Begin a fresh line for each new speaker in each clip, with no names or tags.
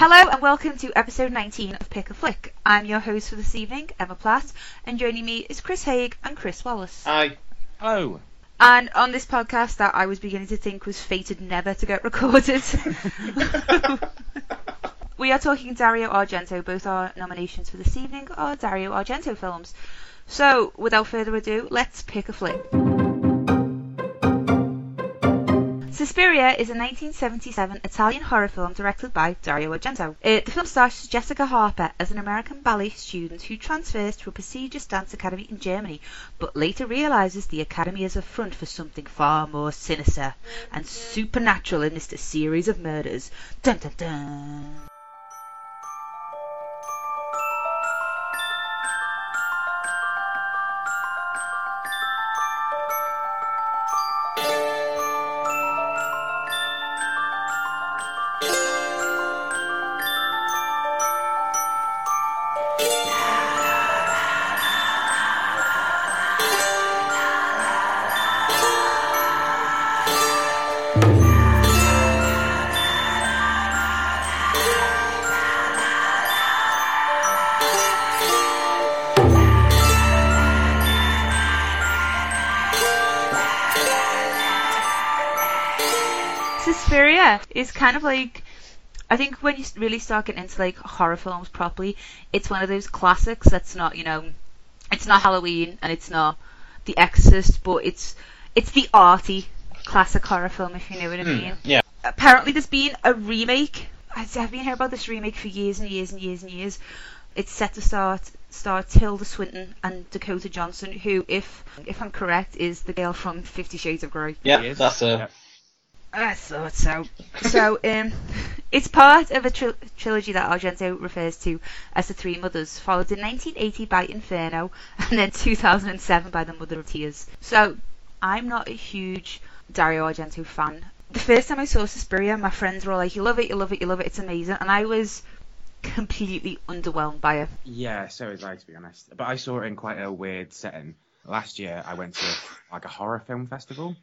Hello and welcome to episode 19 of Pick a Flick. I'm your host for this evening, Emma Platt, and joining me is Chris Haig and Chris Wallace.
Hi.
Hello.
And on this podcast that I was beginning to think was fated never to get recorded, we are talking Dario Argento. Both our nominations for this evening are Dario Argento films. So, without further ado, let's pick a flick. Suspiria is a 1977 Italian horror film directed by Dario Argento. Uh, the film stars Jessica Harper as an American ballet student who transfers to a prestigious dance academy in Germany, but later realizes the academy is a front for something far more sinister and supernatural in this series of murders. Dun dun dun. Suspiria is kind of like I think when you really start getting into like horror films properly, it's one of those classics that's not you know, it's not Halloween and it's not The Exorcist, but it's it's the arty classic horror film if you know what I hmm, mean.
Yeah.
Apparently, there's been a remake. I've I've been hearing about this remake for years and years and years and years. It's set to start star Tilda Swinton and Dakota Johnson, who, if if I'm correct, is the girl from Fifty Shades of Grey.
Yeah, that's a.
Yeah.
I thought so. So, um, it's part of a tril- trilogy that Argento refers to as The Three Mothers, followed in 1980 by Inferno, and then 2007 by The Mother of Tears. So, I'm not a huge Dario Argento fan. The first time I saw Suspiria, my friends were all like, "You love it, you love it, you love it, it's amazing," and I was completely underwhelmed by it.
Yeah, so was I to be honest. But I saw it in quite a weird setting. Last year, I went to like a horror film festival,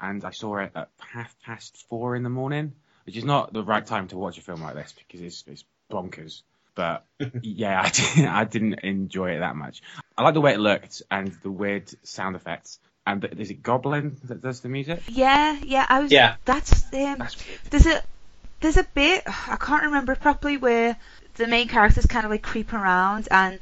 and I saw it at half past four in the morning, which is not the right time to watch a film like this because it's, it's bonkers. But yeah, I didn't, I didn't enjoy it that much. I like the way it looked and the weird sound effects. And the, is it Goblin that does the music?
Yeah, yeah, I was.
Yeah.
That's um.
That's weird.
There's a there's a bit I can't remember properly where the main character's kind of like creeping around and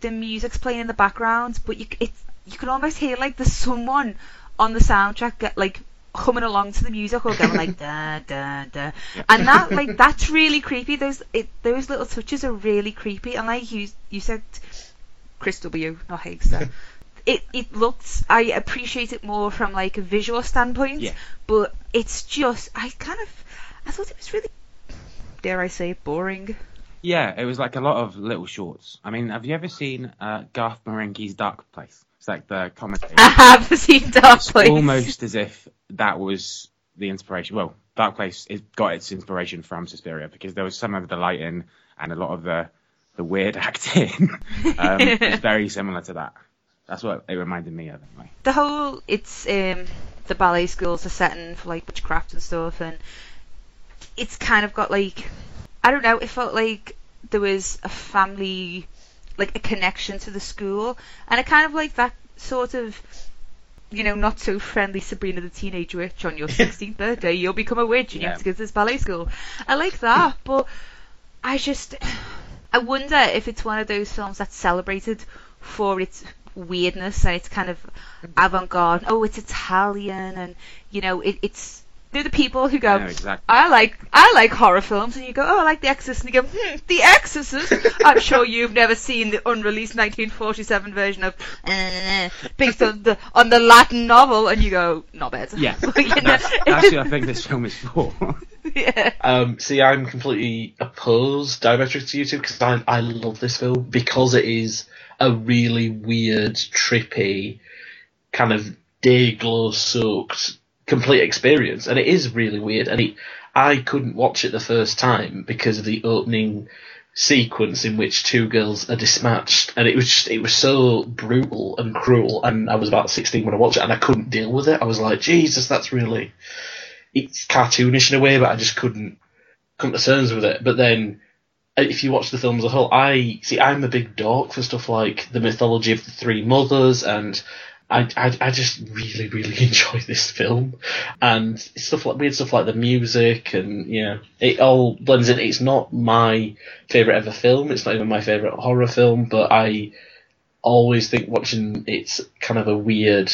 the music's playing in the background, but you it you can almost hear like there's someone on the soundtrack get like humming along to the music or going like da da da, and that like that's really creepy. Those it, those little touches are really creepy, and like you you said, Chris W, not Higster. It it looks I appreciate it more from like a visual standpoint,
Yeah.
but it's just I kind of I thought it was really dare I say boring.
Yeah, it was like a lot of little shorts. I mean, have you ever seen uh, Garth Marenghi's Dark Place? It's like the commentary.
I have seen Dark Place.
Almost as if that was the inspiration. Well, Dark Place it got its inspiration from Suspiria because there was some of the lighting and a lot of the the weird acting um, is very similar to that. That's what it reminded me of anyway.
The whole it's um the ballet schools are setting for like witchcraft and stuff, and it's kind of got like I don't know. It felt like there was a family, like a connection to the school, and it kind of like that sort of you know, not so friendly Sabrina the Teenage Witch on your 16th birthday, you'll become a witch and you
Yeah.
have to go to this ballet school. I like that, but I just, I wonder if it's one of those films that's celebrated for its weirdness and its kind of mm. avant-garde. Oh, it's Italian and, you know, it, it's, they're the people who go,
I exactly.
I like I like horror films, and you go, oh, I like The Exorcist, and you go, hmm, The Exorcist. I'm sure you've never seen the unreleased 1947 version of uh, based on the on the Latin novel, and you go, not bad.
Yeah,
But,
that's, that's who I think this film is for.
yeah.
Um, see, I'm completely opposed diametric to you two because I, I love this film because it is a really weird, trippy, kind of day glow soaked complete experience, and it is really weird. And it, I couldn't watch it the first time because of the opening sequence in which two girls are dismatched, and it was just, it was so brutal and cruel. And I was about 16 when I watched it, and I couldn't deal with it. I was like, Jesus, that's really it's cartoonish in a way, but I just couldn't come to terms with it. But then, uh, if you watch the film as a whole, I see I'm a big dork for stuff like the mythology of the three mothers, and I I, I just really really enjoy this film, and stuff like weird stuff like the music, and yeah, it all blends in. It's not my favorite ever film. It's not even my favorite horror film, but I always think watching it's kind of a weird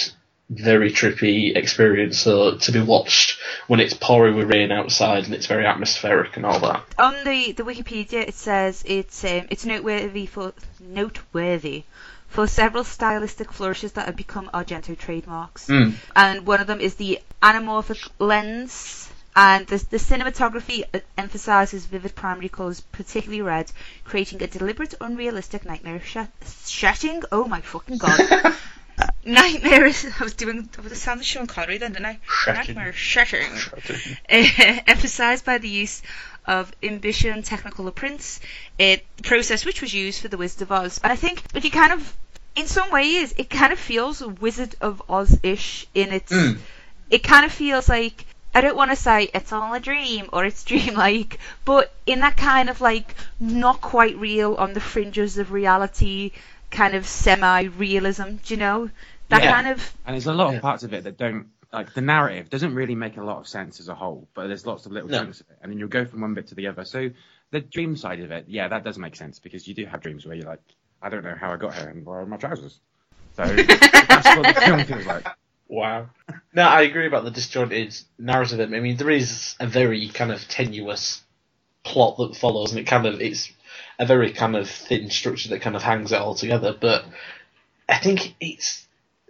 very trippy experience so to be watched when it's pouring with rain outside and it's very atmospheric and all that.
On the, the Wikipedia, it says it's um, it's noteworthy for noteworthy for several stylistic flourishes that have become Argento trademarks.
Mm.
And one of them is the anamorphic lens. And the, the cinematography uh, emphasizes vivid primary colors, particularly red, creating a deliberate, unrealistic nightmare sh- setting. Oh my fucking god! nightmare. I was doing the sound of Sean Connery then, didn't I?
Setting.
Nightmare setting. Uh, emphasized by the use of imbibition Technicolor prints, it, the process which was used for the Wizard of Oz. And I think if you kind of, in some ways, it kind of feels Wizard of Oz-ish in its.
Mm.
It kind of feels like I don't want to say it's all a dream or it's dreamlike, but in that kind of like not quite real on the fringes of reality, kind of semi-realism. Do you know that
Yeah.
kind of?
And there's a lot of parts of it that don't like the narrative doesn't really make a lot of sense as a whole, but there's lots of little
No.
chunks of it, and then you'll go from one bit to the other. So the dream side of it, yeah, that does make sense because you do have dreams where you're like, I don't know how I got here and where are my trousers. So that's what the film feels like.
Wow. No, I agree about the disjointed narrative. I mean, there is a very kind of tenuous plot that follows, and it kind of it's a very kind of thin structure that kind of hangs it all together. But I think it's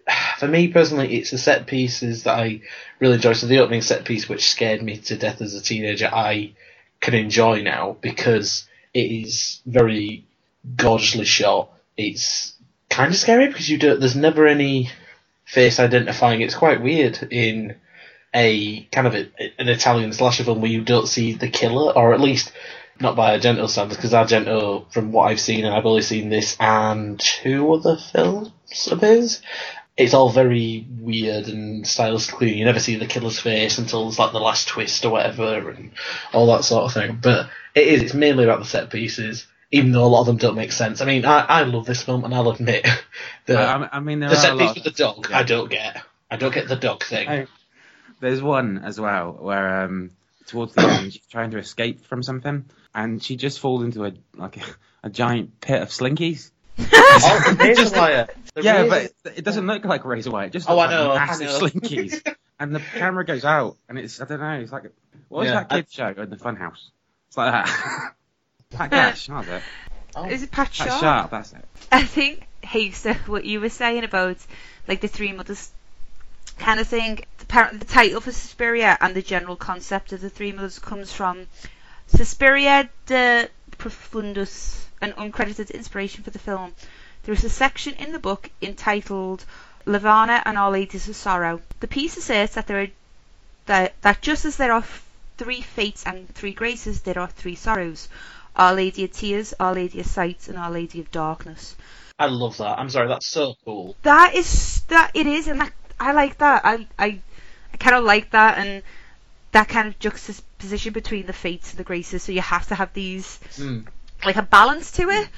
for me personally, it's the set pieces that I really enjoy. So the opening set piece, which scared me to death as a teenager, I can enjoy now because it is very gorgeously shot. It's kind of scary because you don't. There's never any face identifying. It's quite weird in a kind of a, an Italian slasher film where you don't see the killer, or at least not by Argento standards, because Argento, from what I've seen, and I've only seen this and two other films of his, it's all very weird and stylistically. You never see the killer's face until it's like the last twist or whatever, and all that sort of thing. But it is. It's mainly about the set pieces. Even though a lot of them don't make sense. I mean, I, I love this film, and I'll admit that
I, I mean,
the set piece with the dog,
yeah.
I don't get. I don't get the dog thing.
I- There's one as well where um, towards the end she's trying to escape from something, and she just falls into a like a, a giant pit of slinkies.
Oh, the razor wire. The
yeah,
razor-
but it, it doesn't look like razor wire. It just
Oh, I know,
like
I
massive
know.
slinkies, and the camera goes out, and it's I don't know. It's like what was
Yeah,
that kid show in the Funhouse? It's like that. Pat Gash, not it?
Oh.
Is it Pat
Pat
Sharp?
Sharp, that's it.
I think, hey, so what you were saying about like the three mothers kind of thing, apparently the title for Suspiria and the general concept of the three mothers comes from Suspiria de profundis, an uncredited inspiration for the film. There is a section in the book entitled Levana and Our Ladies of Sorrow. The piece asserts that there are that, that just as there are three fates and three graces, there are three sorrows. Our Lady of Tears, Our Lady of Sighs, and Our Lady of Darkness.
I love that. I'm sorry, that's so cool.
That is that it is, and that, I like that. I I, I kind of like that, and that kind of juxtaposition between the fates and the graces. So you have to have these
Mm.
Like a balance to it.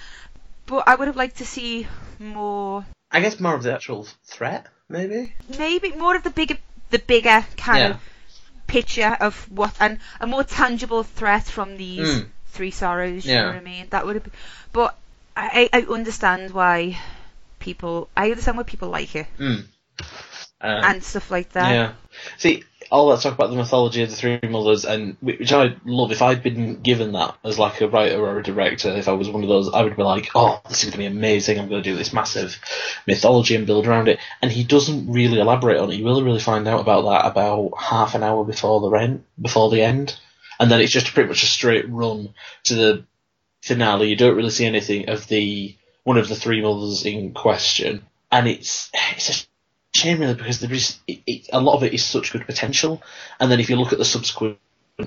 But I would have liked to see more,
I guess more of the actual threat, maybe.
maybe more of the bigger, the bigger kind
Yeah.
of picture of what and a more tangible threat from these
Mm.
three sorrows. You
Yeah.
know what I mean? That would have. Been, but I I understand why people. I understand why people like it
Mm. Um,
and stuff like that.
Yeah. See, Oh, all that talk about the mythology of the three mothers, and which I love. If I'd been given that as like a writer or a director, if I was one of those, I would be like, "Oh, this is going to be amazing. I'm going to do this massive mythology and build around it." And he doesn't really elaborate on it. You will really find out about that about half an hour before the end, before the end, and then it's just pretty much a straight run to the finale. You don't really see anything of the one of the three mothers in question, and it's it's a really because there is it, it, a lot of it is such good potential, and then if you look at the subsequent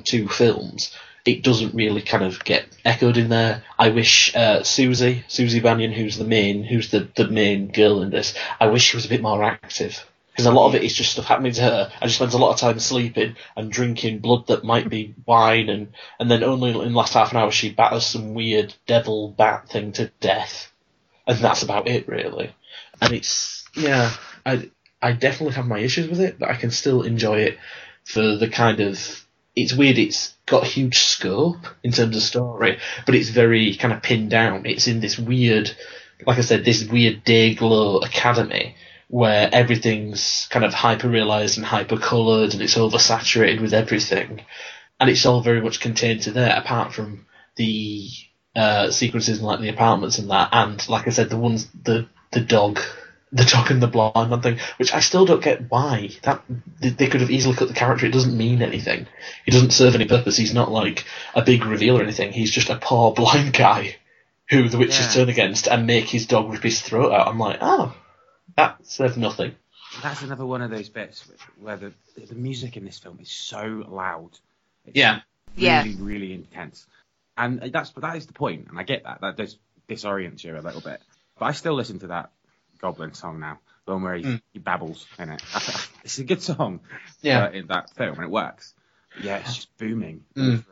two films, it doesn't really kind of get echoed in there. I wish uh, Susie Susie Bannion, who's the main who's the the main girl in this, I wish she was a bit more active. Because a lot of it is just stuff happening to her, and she spends a lot of time sleeping and drinking blood that might be wine, and, and then only in the last half an hour she batters some weird devil bat thing to death, and that's about it really. And it's yeah, I I definitely have my issues with it, but I can still enjoy it for the kind of. It's weird. It's got huge scope in terms of story, but it's very kind of pinned down. It's in this weird, like I said, this weird day glow academy where everything's kind of hyper realized and hyper coloured and it's oversaturated with everything, and it's all very much contained to there. Apart from the uh, sequences in like the apartments and that, and like I said, the ones the the dog the dog and the blind man thing, which I still don't get why. That they, they could have easily cut the character. It doesn't mean anything. He doesn't serve any purpose. He's not like a big reveal or anything. He's just a poor blind guy who the witches
Yeah.
turn against and make his dog rip his throat out. I'm like, oh, that served nothing.
That's another one of those bits where the the music in this film is so loud. It's
Yeah.
Yeah.
really, really intense. And that's that is the point, and I get that. That does disorient you a little bit. But I still listen to that Goblin song now, the one where he,
Mm.
he babbles in it. it's a good song
Yeah.
uh, in that film, and it works. But yeah, it's just booming.
Mm.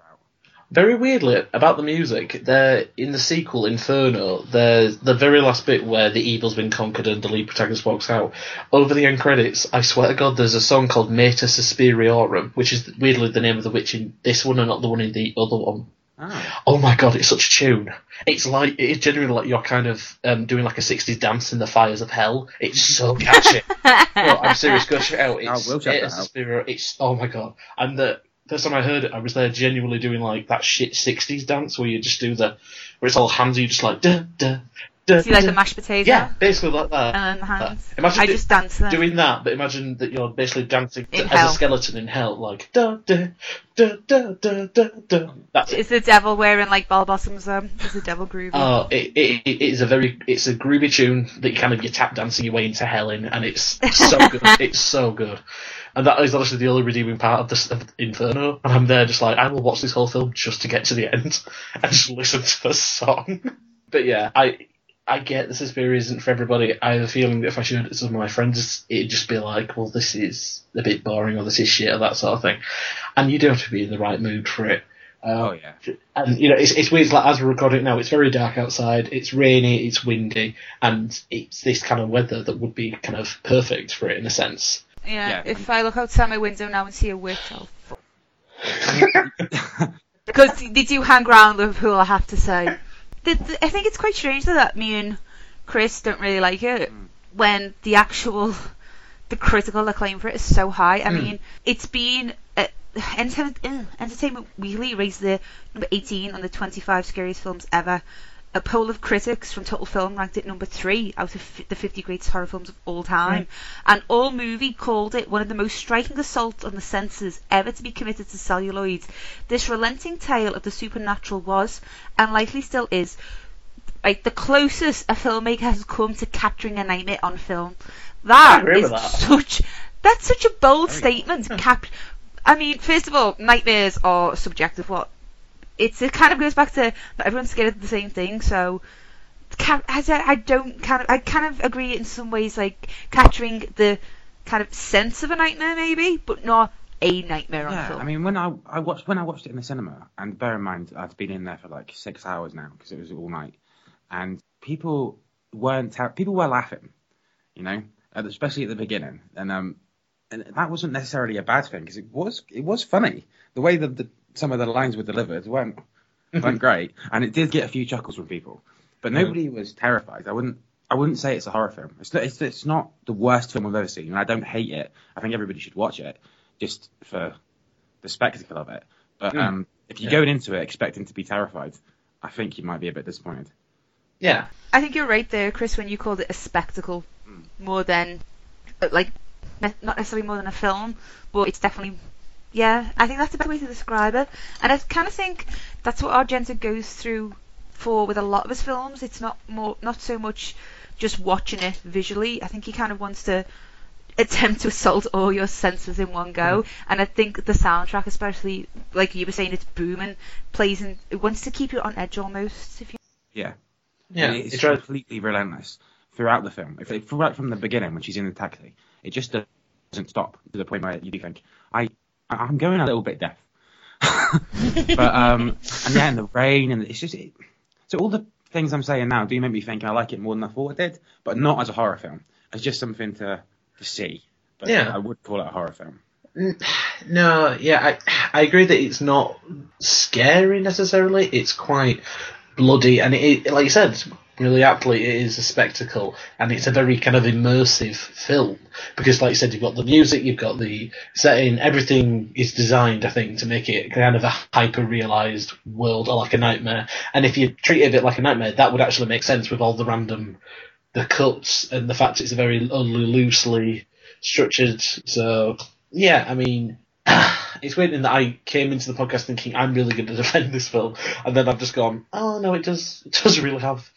Very weirdly about the music, there in the sequel Inferno, there's the very last bit where the evil's been conquered and the lead protagonist walks out. Over the end credits, I swear to God, there's a song called Mater Suspiriorum, which is weirdly the name of the witch in this one and not the one in the other one.
Ah,
Oh my god, it's such a tune. It's like it's genuinely like you're kind of um, doing like a '60s dance in the fires of hell. It's so catchy. no, I'm serious. Go check it out. It's,
I will check
it's
that out.
Suspiria. It's oh my god. And the first time I heard it, I was there genuinely doing like that shit '60s dance where you just do the where it's all hands. You just like duh duh
See, like the mashed potato.
yeah, basically like that.
And then the hands.
Imagine
I
do-
just dance them.
doing that, but imagine that you're basically dancing
In
as a skeleton in hell, like da da da da da da da. That's it.
Is the devil wearing like bell bottoms? Um, is the devil groovy?
Oh, it, it, it is a very it's a groovy tune that you kind of you tap dancing your way into hell in, and it's so good. it's so good, and that is honestly the only redeeming part of this of Inferno. And I'm there just like I will watch this whole film just to get to the end and just listen to the song. But yeah, I I get the Suspiria isn't for everybody. I have a feeling that if I showed it to some of my friends, it'd just be like, well, this is a bit boring or this is shit or that sort of thing, and you do have to be in the right mood for it. Uh,
oh yeah.
and you know, it's it's weird. It's like as we're recording it now, it's very dark outside. It's rainy. It's windy, and it's this kind of weather that would be kind of perfect for it in a sense.
yeah.
yeah.
If I look outside my window now and see a witch, I'll. Because they do hang around Liverpool, I have to say. The, the, I think it's quite strange though, that me and Chris don't really like it when the actual, the critical acclaim for it is so high. I
Mm.
mean, it's been. Uh, Enter- uh, Entertainment Weekly raised the number 18 on the 25 scariest films ever. A poll of critics from Total Film ranked it number three out of the 50 greatest horror films of all time. And All Movie called it one of the most striking assaults on the senses ever to be committed to celluloid. This relenting tale of the supernatural was, and likely still is, like the closest a filmmaker has come to capturing a nightmare on film. That is
that.
such that's such a bold statement. Cap I mean, first of all, nightmares are subjective. What it's it kind of goes back to everyone's scared of the same thing. So, as I, I don't kind of I kind of agree in some ways, like capturing the kind of sense of a nightmare, maybe, but not a nightmare on
Yeah,
film.
I mean, when I I watched when I watched it in the cinema, and bear in mind I've been in there for like six hours now because it was all night, and people weren't people were laughing, you know, especially at the beginning, and um, and that wasn't necessarily a bad thing because it was it was funny the way that the, some of the lines were delivered weren't weren't great, and it did get a few chuckles from people, but nobody was terrified. I wouldn't. I wouldn't say it's a horror film. It's, it's it's not the worst film I've ever seen, and I don't hate it. I think everybody should watch it just for the spectacle of it. But
Mm.
um, if you're
Yeah.
going into it expecting to be terrified, I think you might be a bit disappointed.
Yeah.
I think you're right there, Chris, when you called it a spectacle more than uh, like not necessarily more than a film, but it's definitely yeah. I think that's the best way to describe it, and I kind of think that's what Argento goes through for with a lot of his films. It's not more not so much just watching it visually. I think he kind of wants to attempt to assault all your senses in one go. Mm. And I think the soundtrack, especially like you were saying, it's booming, plays in. It wants to keep you on edge almost. If you
Yeah.
Yeah.
And it's
It's right.
completely relentless throughout the film. If, if right from the beginning when she's in the taxi, it just doesn't stop to the point where you do think, I, I- I'm going a little bit deaf. but um, and then the rain and it's just it, so all the things I'm saying now do make me think I like it more than I thought I did, but not as a horror film. It's just something to to see. But
Yeah.
I would call it a horror film.
No, yeah, I I agree that it's not scary necessarily. It's quite bloody, and it, like you said, really aptly, it is a spectacle, and it's a very kind of immersive film because, like you said, you've got the music, you've got the setting, everything is designed, I think, to make it kind of a hyper realized world or like a nightmare. And if you treat it a bit like a nightmare, that would actually make sense with all the random the cuts and the fact it's a very loosely structured. So yeah, I mean, it's weird in that I came into the podcast thinking I'm really going to defend this film, and then I've just gone, oh no, it does it does really have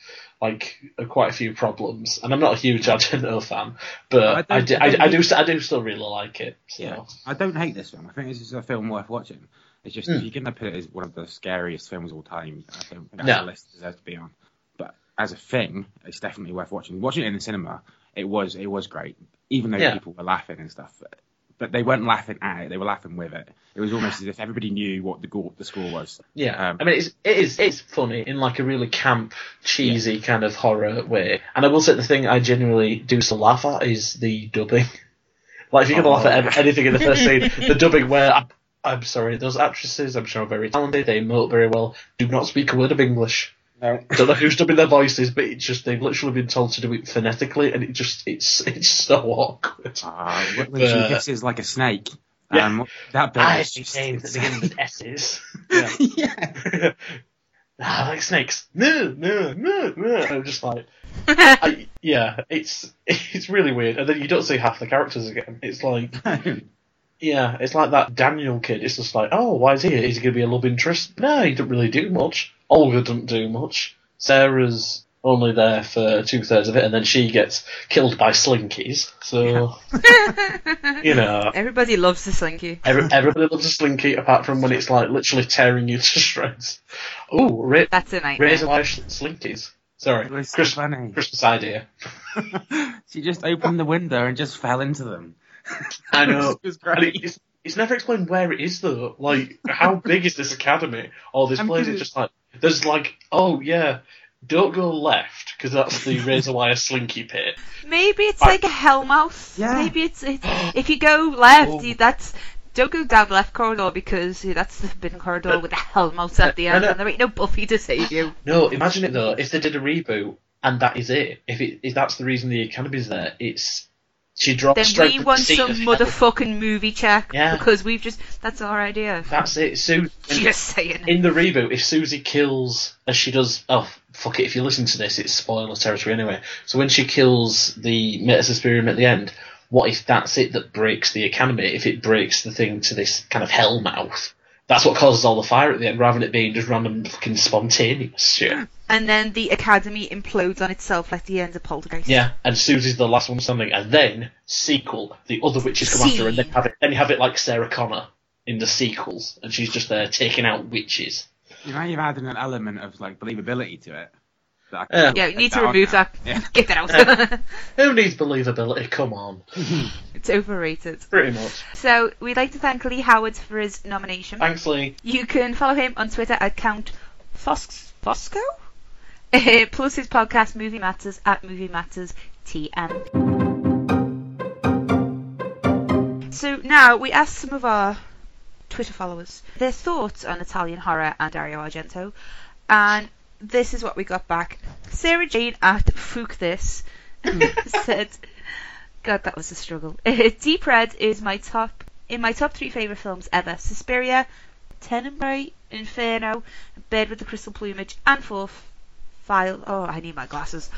like uh, quite a few problems, and I'm not a huge Argento fan, but
I
I,
don't- I
I, I do I do still really like it. So.
Yeah, I don't hate this film. I think this is a film worth watching. It's just if
Mm.
you're going to put it as one of the scariest films of all time, I don't think
No.
that list deserves to be on. But as a thing, it's definitely worth watching. Watching it in the cinema, it was it was great, even though
Yeah.
people were laughing and stuff. But they weren't laughing at it; they were laughing with it. It was almost as if everybody knew what the go- the score was.
Yeah,
Um,
I mean, it's it is it's funny in like a really camp, cheesy kind of horror way. And I will say the thing I genuinely do still laugh at is the dubbing. Like if you're gonna
Oh,
laugh at anything in the first scene, the dubbing where I'm, I'm sorry, those actresses I'm sure are very talented, they emote very well, do not speak a word of English.
No.
I don't know who's dubbing their voices, but it's just they've literally been told to do it phonetically, and it just it's it's so awkward.
Uh, when when
But-
she hisses like a snake.
Yeah.
Um, that bit
I
was
see
just-
names that begin with S's.
yeah.
ah, like snakes. No, no, no, no. I'm just like, I, yeah, it's it's really weird. And then you don't see half the characters again. It's like, yeah, it's like that Daniel kid. It's just like, oh, why is he here? Is he going to be a love interest? No, he doesn't really do much. Olga doesn't do much. Sarah's only there for two thirds of it, and then she gets killed by slinkies. So, you know,
Everybody loves the slinky.
Every, everybody loves a slinky, apart from when it's like literally tearing you to shreds. Oh, ra-
That's a nightmare.
razor wire sh- slinkies. Sorry,
It so
Chris- Christmas idea.
she just opened the window and just fell into them.
I know.
It was great.
it's, it's never explained where it is though. Like, how big is this academy or this
I'm
place?
gonna-
It's just like there's like, oh yeah, don't go left because that's the razor wire slinky pit.
Maybe it's
I-
like a hellmouth.
Yeah.
Maybe it's, it's if you go left,
Oh.
you, that's don't go down the left corridor because yeah, that's the forbidden corridor with the hellmouth at the
I
end,
know.
and there ain't no Buffy to save you.
No, imagine it though. If they did a reboot and that is it, if it if that's the reason the academy's there, it's she drops
Then
straight
we want some motherfucking movie check
Yeah.
because we've just that's our idea.
That's it. Sue.
Just saying.
in the reboot, if Susie kills, as she does, oh, fuck it, if you listen to this, it's spoiler territory anyway. So when she kills the Mater Suspiriorum at the end, what if that's it that breaks the Academy? If it breaks the thing to this kind of hell mouth, that's what causes all the fire at the end, rather than it being just random fucking spontaneous shit.
And then the Academy implodes on itself like the end of Poltergeist.
Yeah, and Susie's the last one standing, and then sequel, the other witches come after her, and then have it, then you have it like Sarah Connor in the sequels, and she's just there taking out witches.
You know, you've added an element of like believability to it. That
Yeah.
can't
Yeah, you need to
down
remove
now.
that.
Yeah.
Get that out.
Who needs believability? Come on,
it's overrated.
pretty much.
So we'd like to thank Lee Howard for his nomination.
Thanks, Lee.
You can follow him on Twitter at Count Fos- Fosco. Plus his podcast Movie Matters at Movie Matters TM. So now we asked some of our Twitter followers their thoughts on Italian horror and Dario Argento, and this is what we got back. Sarah Jane at Fook This said, "God, that was a struggle." Deep Red is my top in my top three favorite films ever: Suspiria, Tenebrae, Inferno, Bird with the Crystal Plumage, and Fourth File. Oh, I need my glasses.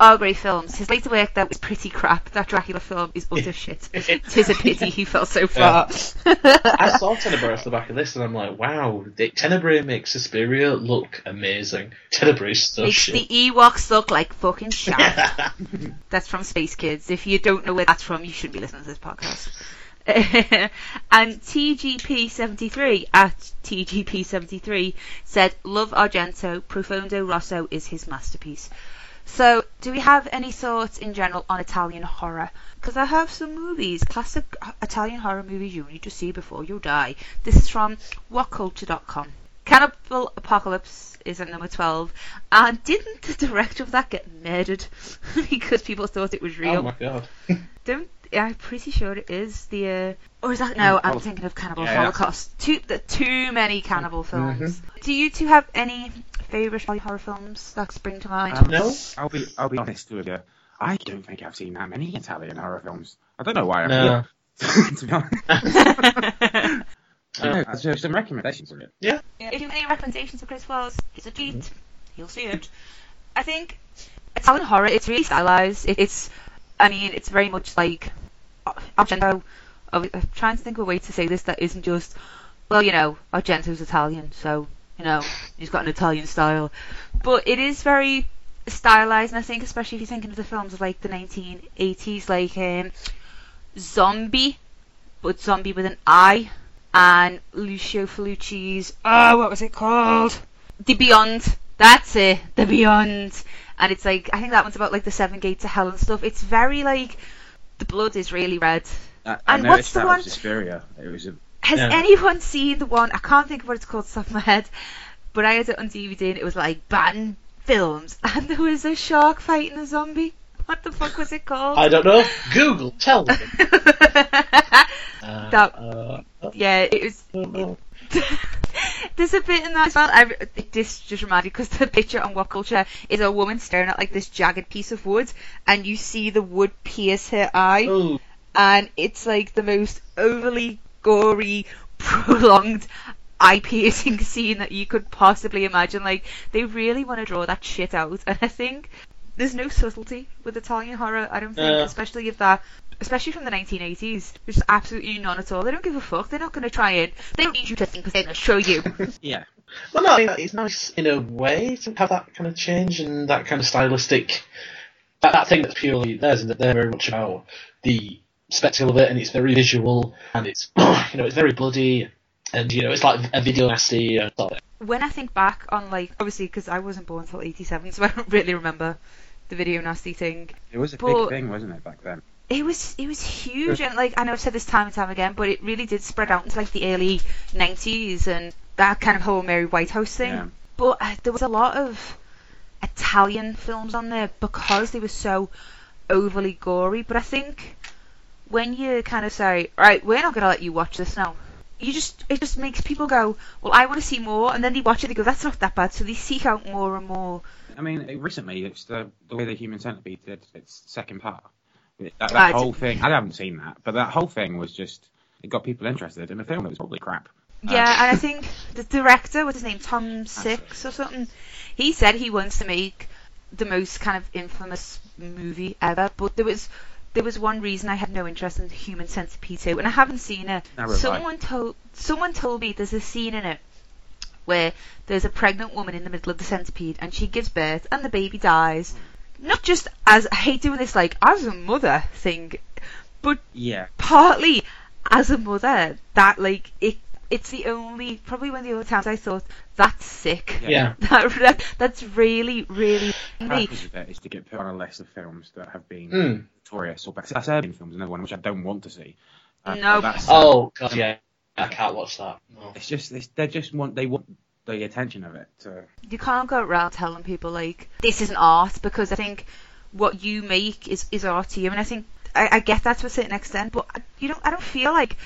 Are great films. His later work that was pretty crap. That Dracula film is utter shit. Tis a pity he fell so far.
I saw Tenebrae off the back of this, and I'm like, wow, Tenebrae makes Suspiria look amazing. Tenebrae's so
Makes
shit.
the Ewoks look like fucking shit. That's from Space Kids. If you don't know where that's from, you shouldn't be listening to this podcast. and TGP73 at TGP73 said, Love Argento, Profondo Rosso is his masterpiece. So, do we have any thoughts in general on Italian horror? Because I have some movies, classic Italian horror movies you need to see before you die. This is from whatculture.com. Cannibal Apocalypse is at number 12. And didn't the director of that get murdered? because people thought it was oh real.
oh my god.
Don't I'm pretty sure it is the uh, or is that no? I'm thinking of Cannibal
Yeah, yeah.
Holocaust. Too the too many cannibal films. Do you two have any favourite horror films that spring to mind?
Um,
No?
I'll be I'll be honest with you. I don't think I've seen that many Italian horror films. I don't know why. I'm
No.
here, to be honest. I don't know, there's some recommendations for it. Yeah?
If you have any recommendations for Chris Wells, he's a tweet. He'll see it. I think Italian horror. It's really stylized. It, it's, I mean, it's very much like uh, Argento. I'm uh, uh, trying to think of a way to say this that isn't just, well, you know, Argento's Italian, so you know he's got an Italian style. But it is very stylized, and I think especially if you're thinking of the films of like the 1980s, like um, Zombie, but Zombie with an I, and Lucio Fulci's, oh, what was it called? The Beyond. That's it, The Beyond. And it's like, I think that one's about like the Seven Gates of Hell and stuff. It's very like, the blood is really red.
I, I
And
noticed
what's the
that
one-
with Suspiria. It was a
Has
Yeah.
anyone seen the one? I can't think of what it's called off the top of my head, but I had it on DVD and it was like Batten Films, and there was a shark fighting a zombie. What the fuck was it called?
I don't know. Google, tell me. Uh,
That-
uh,
yeah, it was.
I don't know.
There's a bit in that as well. I, this just reminded me because the picture on What Culture is a woman staring at like this jagged piece of wood, and you see the wood pierce her eye,
Oh,
and it's like the most overly gory, prolonged, eye-piercing scene that you could possibly imagine. Like they really want to draw that shit out, and I think there's no subtlety with Italian horror. I don't think,
No.
especially if that. Especially from the 1980s, there's absolutely none at all. They don't give a fuck. They're not going to try it. They don't need you to think because they're going to show you.
yeah.
Well, no, I think it's nice in a way to have that kind of change and that kind of stylistic, that, that thing that's purely theirs, and that they're very much about the spectacle of it, and it's very visual, and it's you know it's very bloody, and you know it's like a video nasty and stuff.
when I think back on like obviously because I wasn't born until '87, so I don't really remember the video nasty thing.
It was a
But-
big thing, wasn't it, back then?
It was it was huge, and like I know I've said this time and time again, but it really did spread out into like the early '90s and that kind of whole Mary Whitehouse thing.
Yeah.
But uh, there was a lot of Italian films on there because they were so overly gory. But I think when you kind of say, right, we're not going to let you watch this now. You just it just makes people go, well, I want to see more, and then they watch it. They go, that's not that bad. So they seek out more and more.
I mean, recently it's the the way the Human Centipede did its second part. That, that ah,
I
whole thing, I haven't seen that, but that whole thing was just it got people interested in a film that was probably crap.
Yeah, uh, and I think the director, what's his name, Tom Six or something, he said he wants to make the most kind of infamous movie ever. But there was there was one reason I had no interest in Human Centipede 2, and I haven't seen it.
Neither have I.
Someone told someone told me there's a scene in it where there's a pregnant woman in the middle of the centipede and she gives birth and the baby dies. Hmm. Not just as I hate doing this like as a mother thing, but
Yeah.
partly as a mother that like it it's the only probably one of the only times I thought that's sick.
Yeah.
That, that that's really really me.
purpose of it is to get put on a list of films that have been
Mm.
notorious or best. That's urban films, another one which I don't want to see. Uh,
No.
but that's,
Oh god, yeah. I can't watch that. No.
it's just it's, they just want they want the attention of it. To,
you can't go around telling people like this isn't art because I think what you make is, is art to you, and I think I, I get that to a certain extent, but I- you know I don't feel like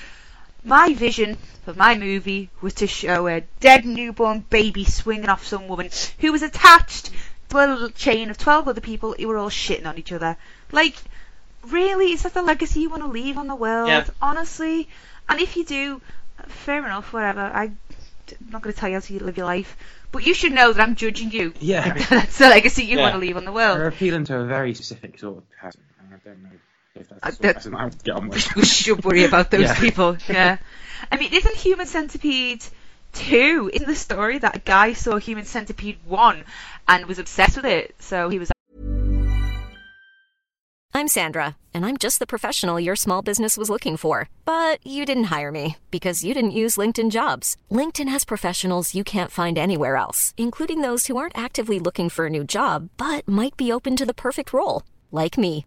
my vision for my movie was to show a dead newborn baby swinging off some woman who was attached to a little chain of twelve other people who were all shitting on each other. Like, really, is that the legacy you want to leave on the world?
Yeah.
Honestly, and if you do, fair enough, whatever. I I'm not going to tell you how to live your life, but you should know that I'm judging you.
Yeah.
that's the legacy you
Yeah.
want to leave on the
they're
world.
appealing to a very specific sort of person, and I don't know if that's the
I
sort of
don't-
person I get on with.
we should worry about those
Yeah.
people. Yeah. I mean, isn't Human Centipede 2 in the story that a guy saw Human Centipede 1 and was obsessed with it? So he was
I'm Sandra, and I'm just the professional your small business was looking for. But you didn't hire me because you didn't use LinkedIn jobs. LinkedIn has professionals you can't find anywhere else, including those who aren't actively looking for a new job but might be open to the perfect role, like me.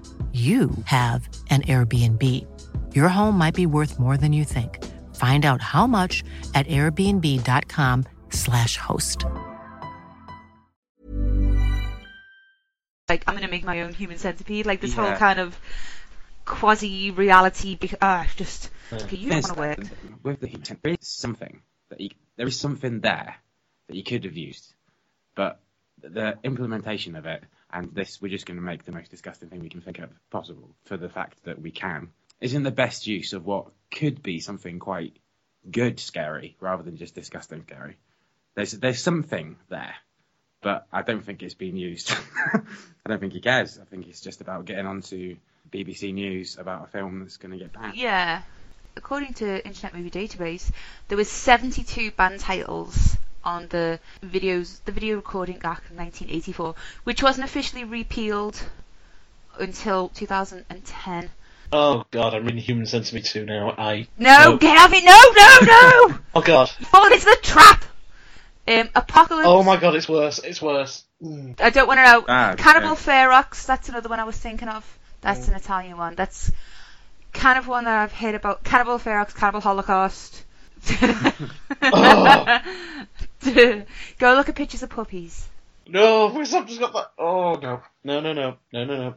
you have an Airbnb. Your home might be worth more than you think. Find out how much at airbnb.com/slash host.
like, I'm going to make my own Human Centipede. Like, this whole kind of quasi reality. Be- ah, just. Okay, you don't want to work.
With the heat, there is something that you, there is something there that you could have used, but the implementation of it and this we're just going to make the most disgusting thing we can think of possible for the fact that we can isn't the best use of what could be something quite good scary rather than just disgusting scary. There's there's something there, but I don't think it's being used. I don't think he cares. I think it's just about getting onto BBC News about a film that's going to get banned.
Yeah. According to Internet Movie Database, there was 72 banned titles on the videos, the Video Recording Act of 1984, which wasn't officially repealed until 2010.
Oh god, I'm in Human Centipede 2 now. I
No,
Oh.
get off it! No, no, no!
Oh god.
Fall into the trap! Um, Apocalypse.
Oh my god, it's worse. It's worse. Mm.
I don't want to know.
Ah,
Cannibal
yeah.
Ferox, that's another one I was thinking of. That's an Italian one. That's kind of one that I've heard about. Cannibal Ferox, Cannibal Holocaust.
Oh.
Go look at pictures of puppies.
No, because I've just got that. Oh no. No, no, no. No, no, no.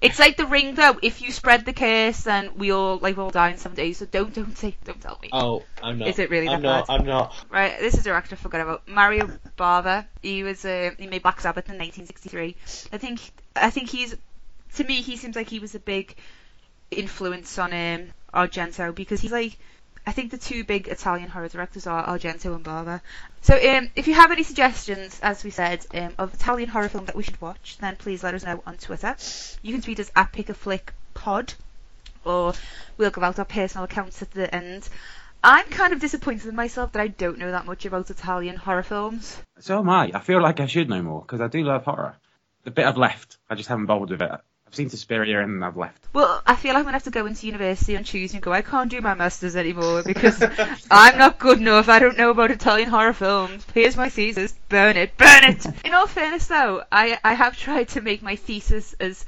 It's like the ring though. If you spread the curse, then we all like will die in seven days. So don't don't say don't tell me.
Oh, I'm not.
Is it really
I'm
that
not.
bad?
I'm not.
Right, this is a director I forgot about. Mario Bava. He was uh, he made Black Sabbath in 1963. I think I think he's to me he seems like he was a big influence on um, Argento because he's like I think the two big Italian horror directors are Argento and Bava. So um, if you have any suggestions, as we said, um, of Italian horror film that we should watch, then please let us know on Twitter. You can tweet us at PickAFlickPod, or we'll give out our personal accounts at the end. I'm kind of disappointed in myself that I don't know that much about Italian horror films.
So am I. I feel like I should know more because I do love horror. The bit I've left, I just haven't bothered with it. I've seen Suspiria and I've left.
Well, I feel like I'm gonna have to go into university on Tuesday and go. I can't do my masters anymore because I'm not good enough. I don't know about Italian horror films. Here's my thesis. Burn it, burn it. In all fairness, though, I I have tried to make my thesis as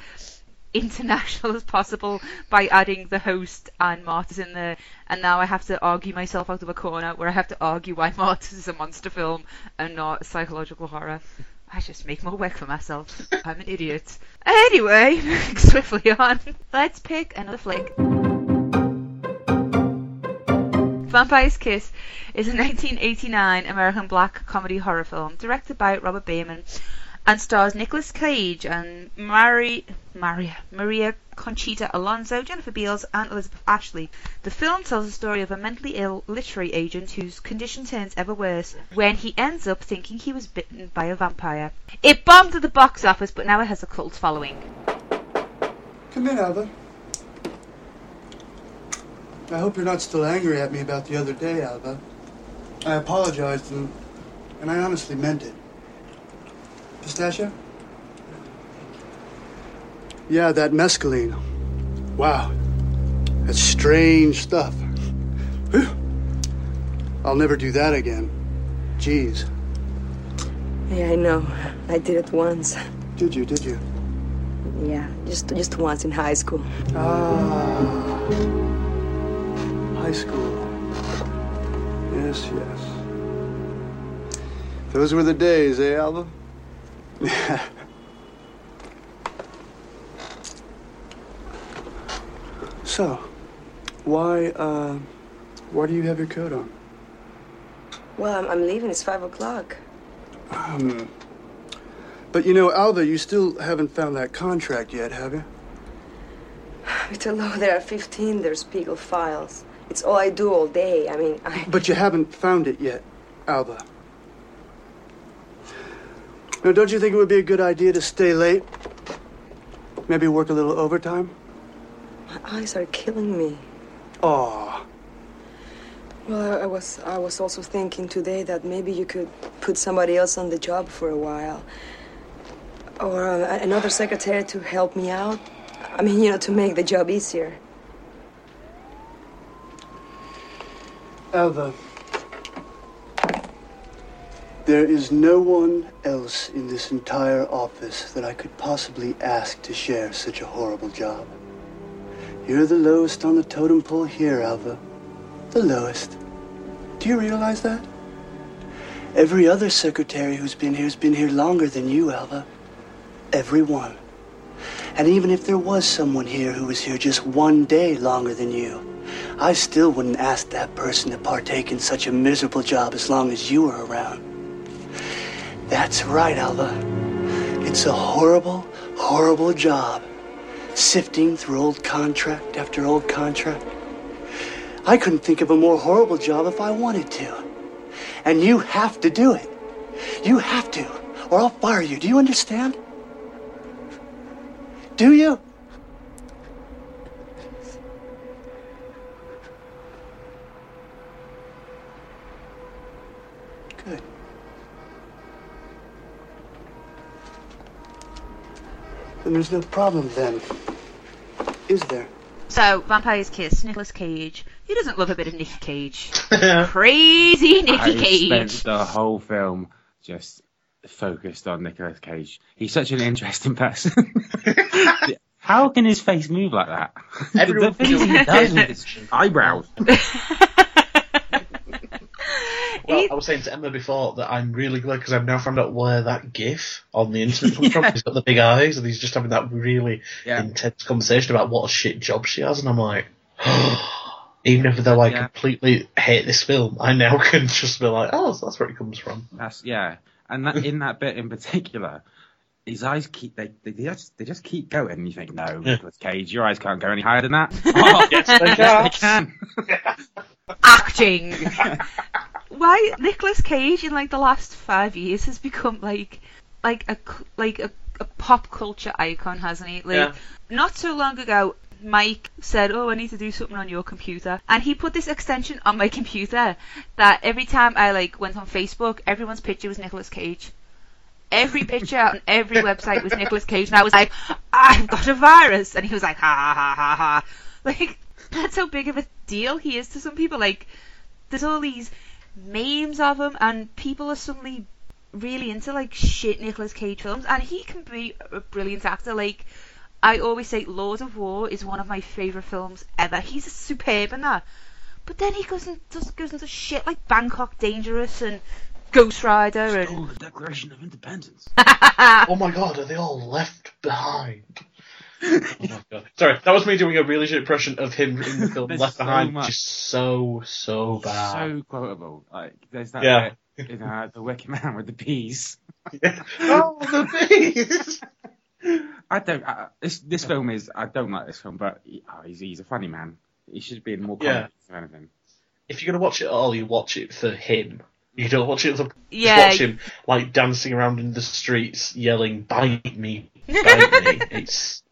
international as possible by adding the host and Martyrs in there, and now I have to argue myself out of a corner where I have to argue why Martyrs is a monster film and not a psychological horror. I just make more work for myself. I'm an idiot. Anyway, swiftly on. Let's pick another flick. Vampire's Kiss is a 1989 American black comedy horror film directed by Robert Bierman and stars Nicolas Cage and Mari, Maria, Maria Conchita Alonso, Jennifer Beals, and Elizabeth Ashley. The film tells the story of a mentally ill literary agent whose condition turns ever worse when he ends up thinking he was bitten by a vampire. It bombed at the box office, but now it has a cult following.
Come in, Alva. I hope you're not still angry at me about the other day, Alva. I apologized and, and I honestly meant it. Pistachio? Yeah, that mescaline. Wow. That's strange stuff. Whew. I'll never do that again. Jeez.
Yeah, I know. I did it once.
Did you, did you?
Yeah, just just once in high school.
Ah. High school. Yes, yes. Those were the days, eh, Alva? so, why, uh, why do you have your coat on?
Well, I'm, I'm leaving. It's five o'clock.
Um, but you know, Alva, you still haven't found that contract yet, have you?
It's a. There are 15. There's Spiegel files. It's all I do all day. I mean, I.
But you haven't found it yet, Alva. Now, don't you think it would be a good idea to stay late? Maybe work a little overtime?
My eyes are killing me.
Aw.
Well, I- was I was also thinking today that maybe you could put somebody else on the job for a while, or uh, another secretary to help me out. I mean, you know, to make the job easier.
Alva. There is no one else in this entire office that I could possibly ask to share such a horrible job. You're the lowest on the totem pole here, Alva. The lowest. Do you realize that? Every other secretary who's been here has been here longer than you, Alva. Every one. And even if there was someone here who was here just one day longer than you, I still wouldn't ask that person to partake in such a miserable job as long as you were around. That's right, Alva. It's a horrible, horrible job. Sifting through old contract after old contract. I couldn't think of a more horrible job if I wanted to. And you have to do it. You have to, or I'll fire you. Do you understand? Do you? Then there's no problem then. Is there?
So, Vampire's Kiss, Nicolas Cage. Who doesn't love a bit of Nicky Cage? Crazy Nicky
I
Cage.
spent the whole film just focused on Nicolas Cage. He's such an interesting person. How can his face move like that?
Everyone
the things he does with his eyebrows.
Well, I was saying to Emma before that I'm really glad because I've now found out where that GIF on the internet comes from. He's got the big eyes and he's just having that really
Yeah.
intense conversation about what a shit job she has, and I'm like, even if though I
Yeah.
completely hate this film, I now can just be like, oh, so that's where it comes from.
That's yeah, and that in that bit in particular, his eyes keep they they just they just keep going. And you think, no, Nicolas Cage, your eyes can't go any higher than that. Oh,
Yes, they
yes, they can.
acting. Why Nicolas Cage in like the last five years has become like like a like a, a pop culture icon, hasn't he? Like
Yeah.
not so long ago, Mike said, "Oh, I need to do something on your computer," and he put this extension on my computer that every time I like went on Facebook, everyone's picture was Nicolas Cage. Every picture on every website was Nicolas Cage, and I was like, "I've got a virus," and he was like, "Ha ha ha ha ha." Like that's how big of a deal he is to some people. Like there's all these memes of him, and people are suddenly really into like shit Nicolas Cage films, and he can be a brilliant actor. Like I always say, Lord of War is one of my favorite films ever. He's a superb in that. But then he goes and just goes into shit like Bangkok Dangerous and Ghost Rider and
Oh, the Declaration of Independence.
oh my god, are they all left behind? oh my god. Sorry, that was me doing a really shit impression of him in the film Left
so
Behind,
much.
which is so, so bad.
So quotable. Like there's that
Yeah.
bit in uh, the Wicker Man with the peas.
oh, the bees!
I don't. I, this this film is. I don't like this film, but he, oh, he's he's a funny man. He should be in more
Yeah.
comedies if anything.
If you're gonna watch it at all, you watch it for him. You don't watch it for
Yeah.
just watch him like dancing around in the streets, yelling "Bite me, bite me." It's.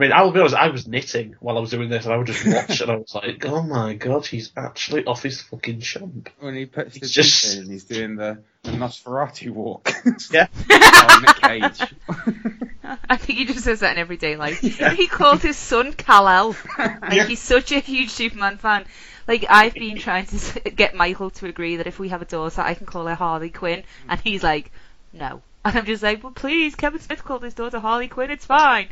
I mean, I'll be honest. I was knitting while I was doing this, and I would just watch, and I was like, "Oh my god, he's actually off his fucking chump."
When he puts the
just-
in and he's doing the, the Nosferatu walk.
Yeah.
Cage.
I think he just says that in everyday life. He called his son Kal-El. Like
Yeah.
he's such a huge Superman fan. Like I've been trying to get Michael to agree that if we have a daughter, I can call her Harley Quinn, and he's like, no. And I'm just like, well, please, Kevin Smith called his daughter Harley Quinn. It's fine.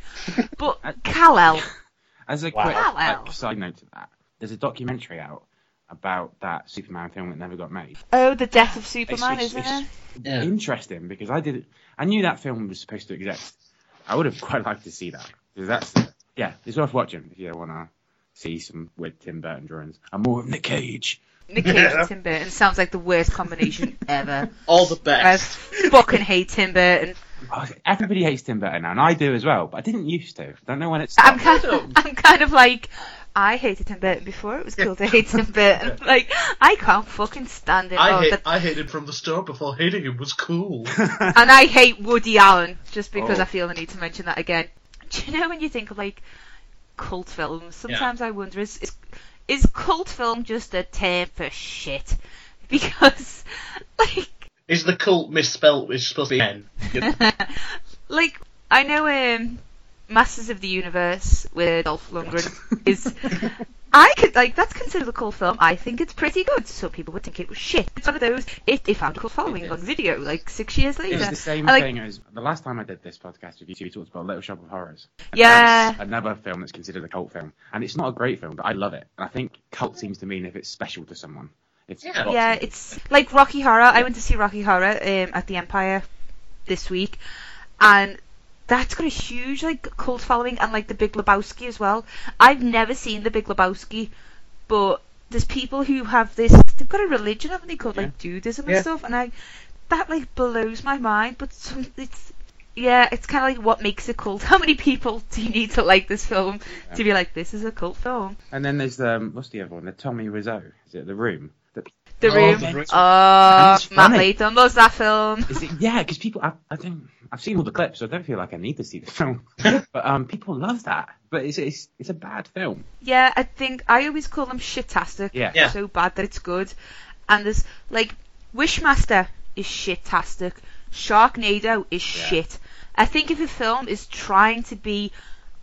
But Kal-El,
As a
Wow.
quick
Wow.
like, side note to that, there's a documentary out about that Superman film that never got made.
oh, the death of Superman,
It's-
isn't
it's-
it?
Interesting because I did. I knew that film was supposed to exist. I would have quite liked to see that because that's yeah, it's worth watching if you want to see some weird Tim Burton drawings and more of Nick Cage.
Nick Cage
Yeah.
and Tim Burton sounds like the worst combination ever.
All the best.
I fucking hate Tim Burton.
Oh, everybody hates Tim Burton now, and I do as well. But I didn't used to. Don't know when it
I'm kind, of, I'm kind of like, I hated Tim Burton before it was cool to hate Tim Burton. Like, I can't fucking stand it.
I
Oh,
hate,
that-
I hated him from the start before hating him was cool.
and I hate Woody Allen just because
Oh.
I feel the need to mention that again. Do you know when you think of like cult films? Sometimes I wonder is, is is cult film just a term for shit? Because like
Is the cult misspelt? It's supposed to be N.
like I know um Masters of the Universe with Dolph Lundgren is I could like that's considered a cult film. I think it's pretty good. So people would think it was shit. It's one of those it, it found a cult following on video like six years later.
It's the same
I like-
thing as the last time I did this podcast with you two. We talked about Little Shop of Horrors. And
Yeah.
that's another film that's considered a cult film, and it's not a great film, but I love it. And I think cult seems to mean if it's special to someone. It's
Yeah.
Yeah, it's like Rocky Horror. I went to see Rocky Horror um, at the Empire this week, and that's got a huge like cult following, and like the Big Lebowski as well. I've never seen the Big Lebowski, but there's people who have this. They've got a religion, haven't they, called like Dudeism and
Yeah.
stuff, and I that like blows my mind. But some it's. Yeah, it's kind of like what makes a cult. How many people do you need to like this film to be like, this is a cult film?
And then there's um, what's the other one? The Tommy Wiseau. Is it The Room? The,
The
Oh,
Room.
The Room.
Oh, Matt
funny.
Latham loves that film.
is it, yeah, because people, I, I don't, I've seen all the clips, so I don't feel like I need to see the film. but um, people love that. But it's it's it's a bad film.
Yeah, I think I always call them shitastic.
Yeah.
Yeah.
So bad that it's good. And there's like Wishmaster is shitastic. Sharknado is shit. I think if a film is trying to be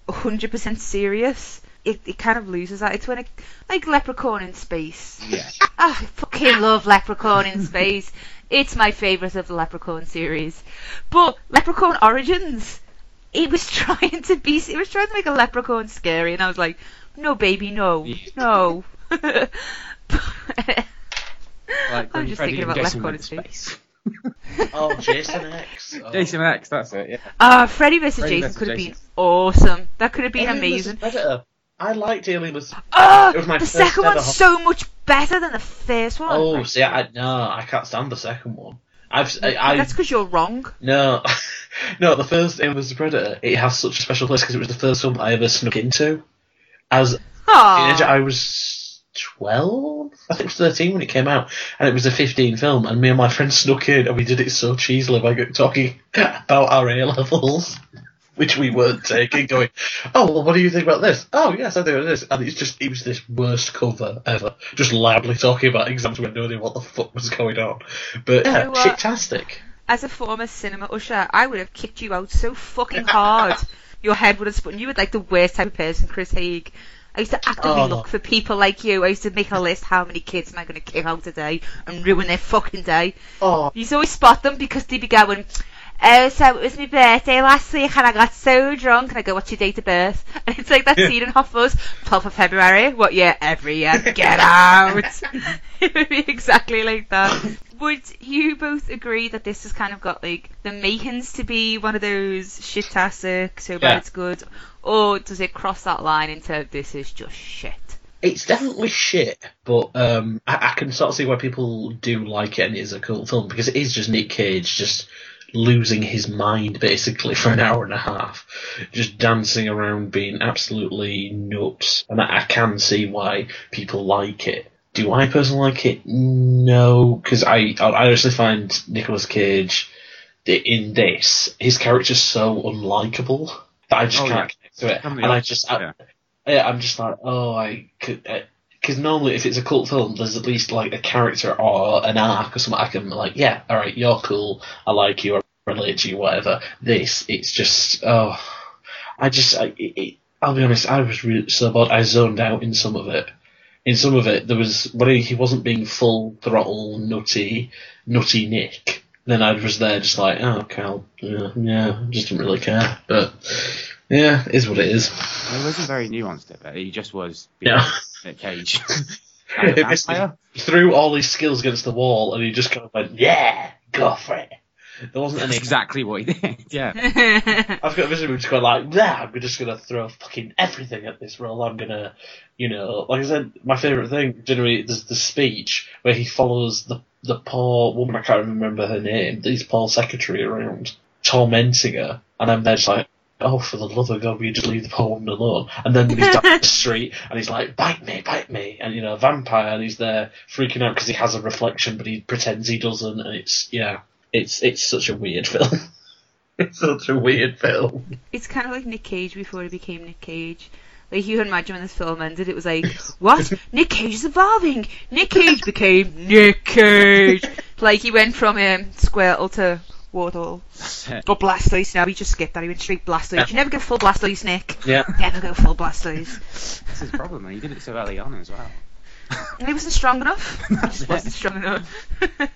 100% serious, it, it kind of loses that. It's when it, like Leprechaun in Space.
Yeah.
Ah, I fucking love Leprechaun in Space. It's my favourite of the Leprechaun series. But Leprechaun Origins, it was trying to be, it was trying to make a leprechaun scary, and I was like, no, baby, no, no.
Like
I'm just
Freddy
thinking about
Jason
Leprechaun in Space.
space.
Oh, Jason X. Oh.
Jason X, that's it. Yeah.
Ah, Freddy vs. Jason could have been awesome. That could have been
Alien
amazing.
I liked Alien vs.
Ah,
It was my
the second one's so much better than the first one.
Oh, see, I no, I can't stand the second one. I've I, I
That's because you're wrong.
no, no. The first Alien vs. Predator. It has such a special place because it was the first film I ever snuck into. As teenager, I was twelve. I think it was 13 when it came out, and it was a 15 film, and me and my friend snuck in, and we did it so cheesily by talking about our A levels, which we weren't taking, going, oh, well, what do you think about this? Oh, yes, I think about this. And it's just, it was this worst cover ever, just loudly talking about exams when no idea what the fuck was going on. But, yeah,
You know what?
shit-tastic.
As a former cinema usher, I would have kicked you out so fucking hard. Your head would have spun. You were like the worst type of person, Chris Haig. I used to actively
Oh.
look for people like you. I used to make a list how many kids am I going to kick out today and ruin their fucking day.
Oh,
You used to always spot them because they'd be going, Oh, so it was my birthday last week and I got so drunk and I go, What's your date of birth? And it's like that scene in Fuzz, 12th of February. What year? Every year. Get out! it would be exactly like that. Would you both agree that this has kind of got like the makings to be one of those shit-tastic, so bad
Yeah.
it's good? Or does it cross that line into this is just shit?
it's definitely shit, but um, I, I can sort of see why people do like it and it is a cool film because it is just Nick Cage just losing his mind basically for an hour and a half, just dancing around being absolutely nuts, and I, I can see why people like it. Do I personally like it? No, because I I honestly find Nicolas Cage in this his character's so unlikable that I just
Oh,
can't
yeah.
connect to it, and I just I,
yeah.
I'm just like, oh, I could. Uh, Because normally, if it's a cult film, there's at least like a character or an arc or something. I can like, yeah, all right, you're cool. I like you. I relate to you. Whatever. This, it's just, oh, I just, I, it, I'll be honest. I was really so bored. I zoned out in some of it. In some of it, there was when he, wasn't being full throttle nutty, nutty Nick. Then I was there just like, oh, I'll, yeah, yeah, just didn't really care. But yeah, it is what it is.
It wasn't very nuanced, it, but he just was being
Yeah.
Nick Cage. And a
he threw all his skills against the wall and he just kind of went, yeah, go for it. There wasn't
That's
any.
exactly what he did. Yeah.
I've got a vision of him just going like, yeah, I'm just going to throw fucking everything at this role. I'm going to, you know, like I said, my favourite thing, generally, is the speech where he follows the, the poor woman, I can't remember her name, his poor secretary around, tormenting her. And I'm there just like, oh, for the love of God, will you just leave the poor woman alone? And then when he's down the street and he's like, bite me, bite me. And, you know, vampire, and he's there freaking out because he has a reflection, but he pretends he doesn't. And it's, yeah, it's, it's such a weird film. it's such a weird film.
it's kind of like Nick Cage before he became Nick Cage. Like you can imagine when this film ended, it was like, what? Nick Cage is evolving. Nick Cage became Nick Cage. like he went from um, Squirtle to Wartortle. But Blastoise now, he just skipped that. He went straight Blastoise. You never go full Blastoise, Nick.
Yeah.
Never go full Blastoise.
That's his problem, and he did it so early on as well.
And he wasn't strong enough.
That's
he
it.
wasn't strong enough.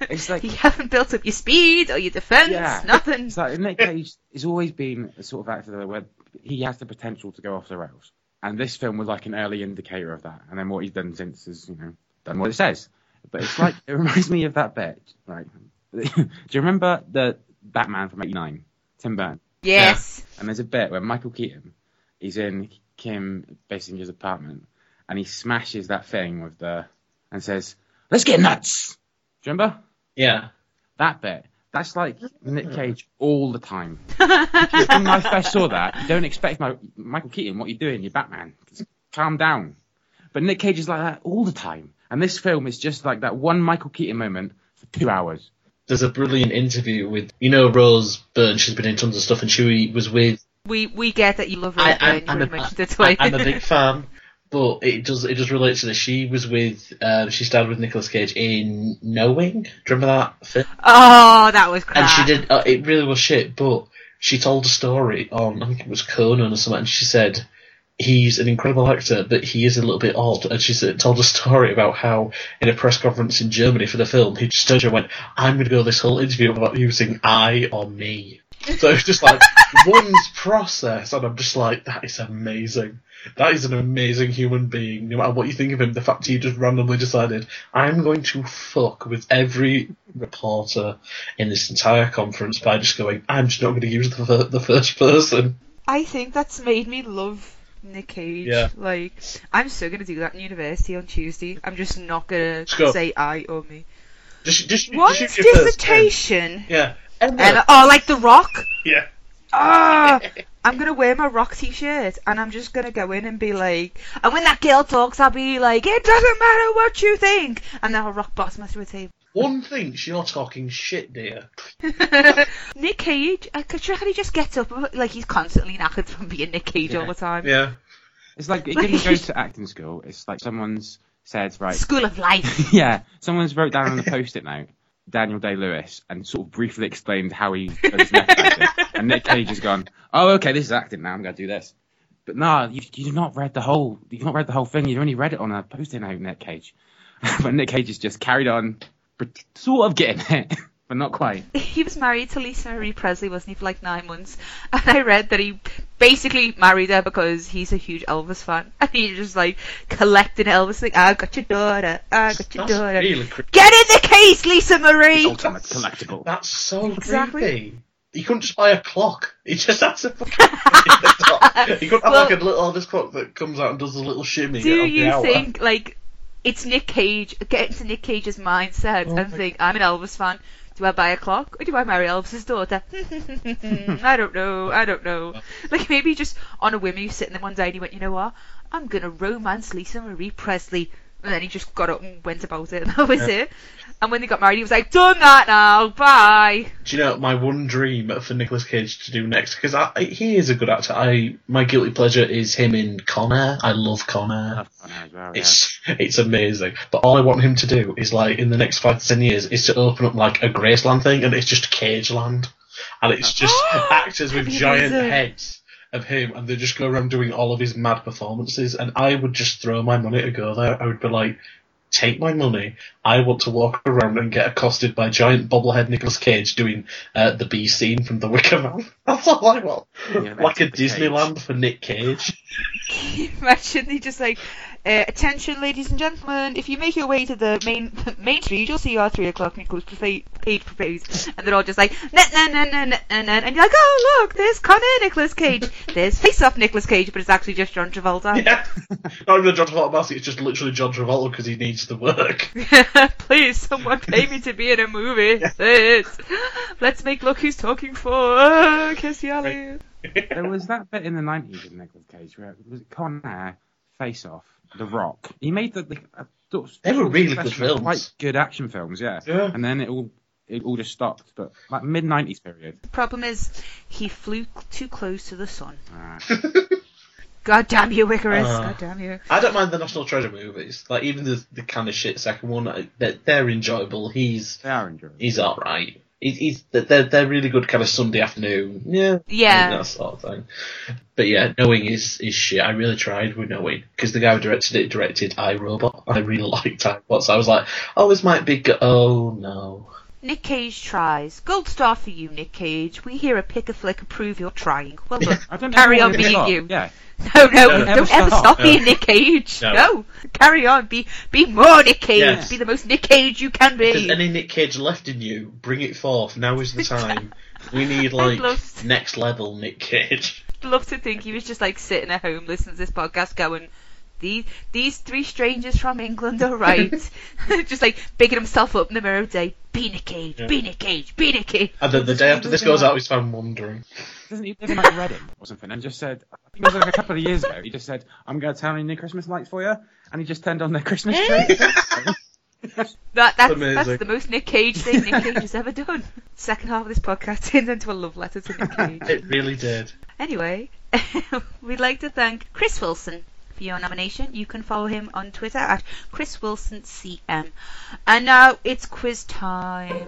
It's like-
you haven't built up your speed or your defense.
Yeah.
Nothing.
It's like Nick Cage has always been a sort of actor where he has the potential to go off the rails. And this film was like an early indicator of that. And then what he's done since is, you know, done what it says. But it's like, it reminds me of that bit, right? Do you remember the Batman from 89? Tim Burton.
Yes.
And there's a bit where Michael Keaton is in Kim Basinger's apartment and he smashes that thing with the, and says, let's get nuts! Do you remember?
Yeah.
That bit. That's like mm-hmm. Nick Cage all the time. when I first saw that, you don't expect my, Michael Keaton, what are you doing? You're Batman. Just calm down. But Nick Cage is like that all the time. And this film is just like that one Michael Keaton moment for two hours.
There's a brilliant interview with, you know, Rose Byrne. She's been in tons of stuff, and she was with.
We we get that you love
I,
Rose Byrne.
I,
You
I'm,
already
a,
mentioned it.
I'm a big fan, but it does it does relate to this. She was with. Uh, she starred with Nicolas Cage in Knowing. Do you remember that film?
Oh, that was crap.
And she did. Uh, it really was shit, but she told a story on. I think it was Conan or something. And she said. He's an incredible actor, but he is a little bit odd. And she said, told a story about how, in a press conference in Germany for the film, he just turned and went, "I'm going to go this whole interview about using I or me." So it's just like one's process, and I'm just like, that is amazing. That is an amazing human being. No matter what you think of him, the fact he just randomly decided, I'm going to fuck with every reporter in this entire conference by just going, I'm just not going to use the the first person.
I think that's made me love Nick Cage.
Yeah.
Like, I'm still gonna do that in university on Tuesday. I'm just not gonna
go.
say I or me.
Just, just,
One's
just use your first name.
dissertation.
Yeah.
And oh, like The Rock.
Yeah.
ah, I'm gonna wear my rock t-shirt and I'm just gonna go in and be like, and when that girl talks, I'll be like, it doesn't matter what you think, and then I'll rock bottom her through a table.
One thinks you're talking shit, dear.
Nick Cage, I could reckon he just gets up like he's constantly knackered from being Nick Cage all the time.
Yeah.
It's like it didn't go to acting school. It's like someone's said, right,
School of Life.
yeah, someone's wrote down on a post-it note Daniel Day Lewis and sort of briefly explained how he does acting. and Nick Cage has gone, oh, okay, this is acting now. I'm going to do this. But nah, you, you've not read the whole. You've not read the whole thing. You've only read it on a post-it note, Nick Cage. but Nick Cage has just carried on, pret- sort of getting it, but not quite.
He was married to Lisa Marie Presley, wasn't he, for like nine months? And I read that he basically married her because he's a huge Elvis fan. And he's just like collecting Elvis, like, I got your daughter, I got your
That's
daughter.
really creepy.
Get in the case, Lisa Marie!
Ultimate collectible.
That's so
Exactly.
creepy. He couldn't just buy a clock. He just had to fucking He couldn't have
Well-
like a little Elvis clock that comes out and does a little shimmy.
Do
every
you
hour.
think, like, it's Nick Cage, get into Nick Cage's mindset
Oh
and think, I'm an Elvis fan. Do I buy a clock or do I marry Elvis's daughter? I don't know. I don't know. Like maybe just on a whim, he was sitting there one day and he went, you know what? I'm gonna romance Lisa Marie Presley. And then he just got up and went about it, and that was it. And when they got married, he was like, done that now, bye.
Do you know my one dream for Nicolas Cage to do next? Because he is a good actor. I my guilty pleasure is him in Con Air. I love Con Air.
That's funny yeah.
It's it's amazing. But all I want him to do is like in the next five to ten years is to open up like a Graceland thing, and it's just Cage Land, and it's just actors with giant
amazing.
heads of him, and they just go around doing all of his mad performances. And I would just throw my money to go there. I would be like. Take my money. I want to walk around and get accosted by giant bobblehead Nicolas Cage doing uh, the B scene from The Wicker Man. That's all I want.
Yeah,
like a
that's the Cage.
Disneyland for Nick Cage.
Imagine he just like, uh, attention, ladies and gentlemen, if you make your way to the main main street, you'll see our three o'clock Nicholas Page proposed, and they're all just like, na na na na na na, na, and you're like, oh look, there's Con Air Nicholas Cage, there's Face Off Nicholas Cage, but it's actually just John Travolta.
Yeah. Not even John Travolta mask, it's just literally John Travolta because he needs the work.
Please, someone pay me to be in a movie. Please. Let's make Look Who's Talking For. Oh, Kirstie Alley.
There was that bit in the 90s with Nicolas Cage where was it Con Air, Face Off, The Rock. He made the, the uh, sort of-
They were really good films.
Quite good action films, yeah.
Yeah.
And then it all it all just stopped. But like mid 90s period.
The problem is, he flew too close to the sun. God damn you, Icarus.
Uh.
God damn you.
I don't mind the National Treasure movies. Like, even the, the kind of shit second one, I- they're, they're enjoyable. He's
they are enjoyable.
he's alright. He's, he's they're they're really good kind of Sunday afternoon. Yeah,
Yeah.
that sort of thing. But yeah, knowing is is shit. I really tried with knowing because the guy who directed it directed iRobot. I really liked iRobot, so I was like, oh, this might be good. Oh no.
Nick Cage tries. Gold star for you, Nick Cage. We here at Pick a Flick approve your trying. Well done.
I don't
Carry on being you.
Yeah.
No, no,
Don't
don't,
ever
ever
stop.
stop,
No.
being Nick Cage.
No.
No. Carry on. Be be more Nick Cage.
Yes.
Be the most Nick Cage you can
If there's
be.
any Nick Cage left in you, bring it forth. Now is the time. We need like
love-
next level Nick Cage.
love to think he was just like sitting at home listening to this podcast going, these these three strangers from England are right. just like bigging himself up in the mirror all day. Be Nick Cage,
Yeah.
be Nick Cage, be Nick Cage.
And then the day after this goes out, he's found wandering.
Doesn't he live in like Reading or something? And just said, I think it was like a couple of years ago. He just said, "I'm going to turn on your Christmas lights for you," and he just turned on their Christmas eh? tree.
That that's, that's the most Nick Cage thing Nick Cage has ever done. Second half of this podcast turns into a love letter to Nick Cage.
It really did.
Anyway, we'd like to thank Chris Wilson for your nomination. You can follow him on Twitter at Chris Wilson CM. And now it's quiz time.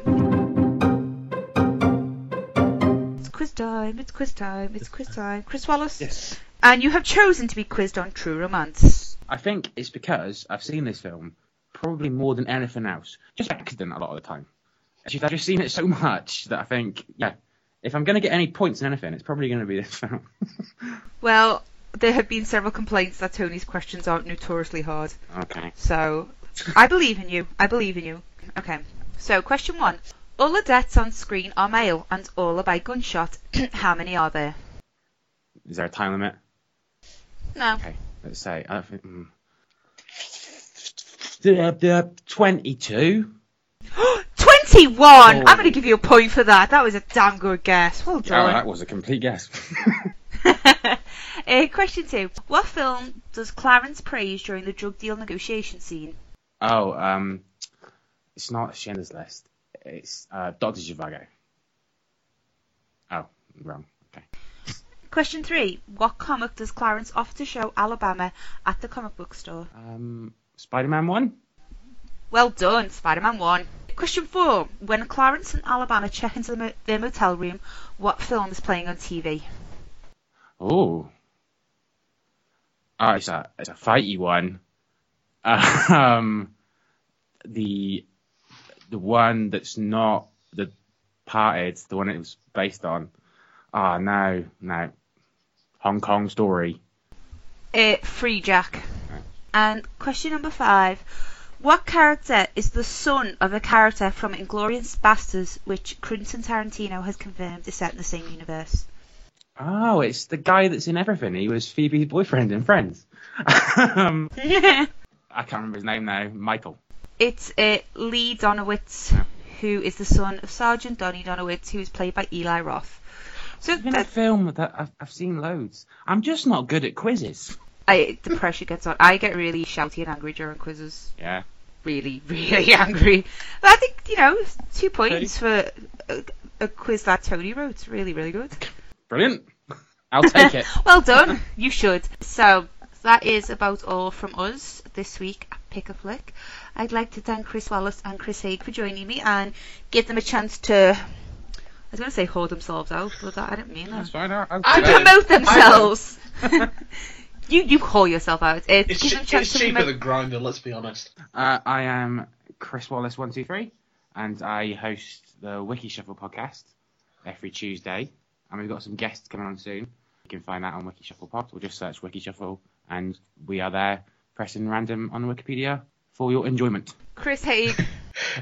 It's quiz time. It's quiz time. It's quiz time. Chris Wallace.
Yes.
And you have chosen to be quizzed on True Romance.
I think it's because I've seen this film probably more than anything else, just by accident a lot of the time. It's just- I've just seen it so much that I think, yeah, if I'm going to get any points in anything, it's probably going to be this film.
Well, there have been several complaints that Tony's questions aren't notoriously hard.
okay.
So, I believe in you. I believe in you. Okay. So, question one. All the deaths on screen are male and all are by gunshot. How many are there?
Is there a time limit?
No.
Okay, let's say. I don't think. Mm. The, the 22?
22! 21! I'm going to give you a point for that. That was a damn good guess. Well
Oh,
done.
that was a complete guess.
uh, question two. What film does Clarence praise during the drug deal negotiation scene?
oh, um, it's not Schindler's List. It's uh, Doctor Zhivago. Oh, wrong. Okay.
Question three. What comic does Clarence offer to show Alabama at the comic book store?
Um, Spider-Man one.
Well done, Spider-Man 1. Question 4. When Clarence and Alabama check into the mo- their motel room, what film is playing on TV?
Oh. Oh, it's a it's a fighty one. Um, the the one that's not the parted, the one it was based on. Ah, no, no. Hong Kong story.
Uh, Free Jack. And question number 5. What character is the son of a character from Inglourious Basterds, which Quentin Tarantino has confirmed is set in the same universe?
Oh, it's the guy that's in everything. He was Phoebe's boyfriend in Friends. um, I can't remember his name now. Michael.
It's uh, Lee Donowitz, who is the son of Sergeant Donny Donowitz, who is played by Eli Roth. So
It's been a
that,
film that I've, I've seen loads. I'm just not good at quizzes.
I, the pressure gets on. I get really shouty and angry during quizzes.
Yeah.
Really, really angry. But I think, you know, two points for a, a quiz that Tony wrote. Really, really good.
Brilliant. I'll take it.
well done. You should. So that is about all from us this week at Pick a Flick. I'd like to thank Chris Wallace and Chris Haig for joining me and give them a chance to. I was going to say hold themselves out, but that, I didn't mean that.
That's fine. I'll, I'll
I.
Promote themselves. you you call yourself out. It's,
It's,
give them a chance
it's
to
cheaper
promote-
than Grindr, let's be honest.
Uh, I am Chris Wallace one two three, and I host the Wiki Shuffle podcast every Tuesday. And we've got some guests coming on soon. You can find that on Wiki Shuffle Pod, or just search Wiki Shuffle, and we are there pressing random on Wikipedia for your enjoyment.
Chris Haig.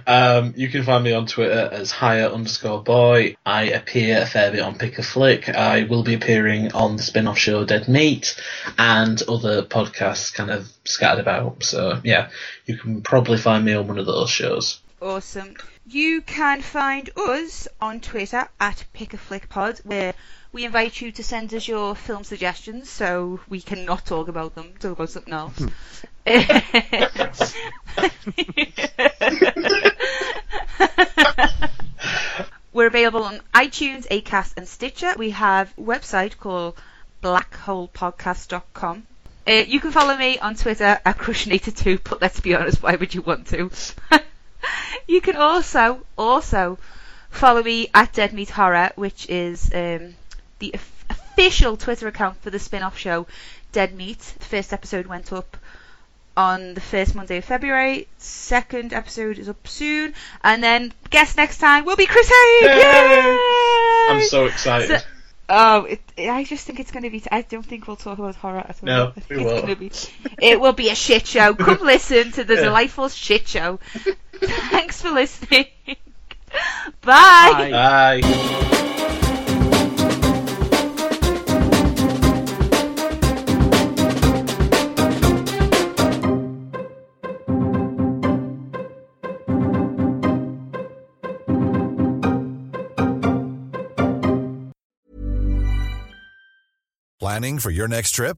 Um, you can find me on Twitter as higher underscore boy. I appear a fair bit on Pick a Flick. I will be appearing on the spin-off show Dead Meat and other podcasts kind of scattered about. So yeah, you can probably find me on one of those shows.
Awesome. You can find us on Twitter at PickAFlickPod, where we invite you to send us your film suggestions so we can not talk about them, talk about something else. We're available on iTunes, Acast, and Stitcher. We have a website called blackholepodcast.com. Uh, you can follow me on Twitter at Crushinator2, but let's be honest, why would you want to? you can also also follow me at Dead Meat Horror, which is um, the of- official Twitter account for the spin-off show Dead Meat. The first episode went up on the first Monday of February. Second episode is up soon, and then guest next time will be Chris Haig.
Yay! I'm so excited.
So- Oh, it, I just think it's going to be. I don't think we'll talk about horror at all.
No,
I think
we
it's
won't.
Be, it will be a shit show. Come listen to the
Yeah.
delightful shit show. Thanks for listening. Bye.
Bye.
Planning for your next trip?